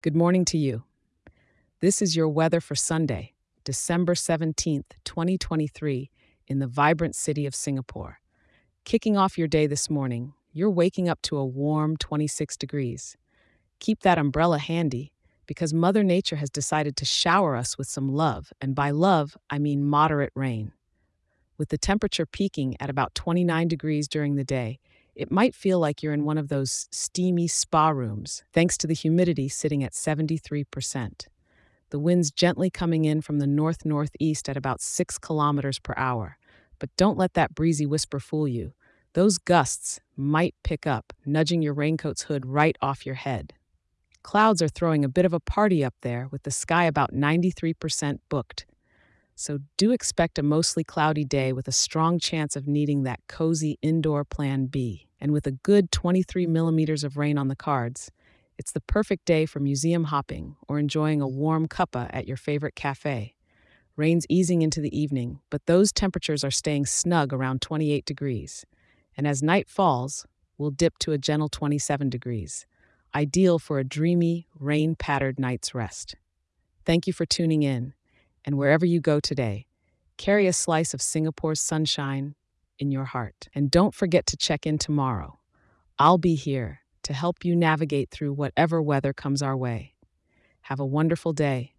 Good morning to you. This is your weather for Sunday, December 17th, 2023, in the vibrant city of Singapore. Kicking off your day this morning, you're waking up to a warm 26 degrees. Keep that umbrella handy because Mother Nature has decided to shower us with some love, and by love, I mean moderate rain. With the temperature peaking at about 29 degrees during the day, it might feel like you're in one of those steamy spa rooms, thanks to the humidity sitting at 73%. The wind's gently coming in from the north northeast at about 6 kilometers per hour. But don't let that breezy whisper fool you. Those gusts might pick up, nudging your raincoat's hood right off your head. Clouds are throwing a bit of a party up there, with the sky about 93% booked. So do expect a mostly cloudy day with a strong chance of needing that cozy indoor plan B. And with a good 23 millimeters of rain on the cards, it's the perfect day for museum hopping or enjoying a warm cuppa at your favorite cafe. Rain's easing into the evening, but those temperatures are staying snug around 28 degrees. And as night falls, we'll dip to a gentle 27 degrees ideal for a dreamy, rain patterned night's rest. Thank you for tuning in, and wherever you go today, carry a slice of Singapore's sunshine in your heart. And don't forget to check in tomorrow. I'll be here to help you navigate through whatever weather comes our way. Have a wonderful day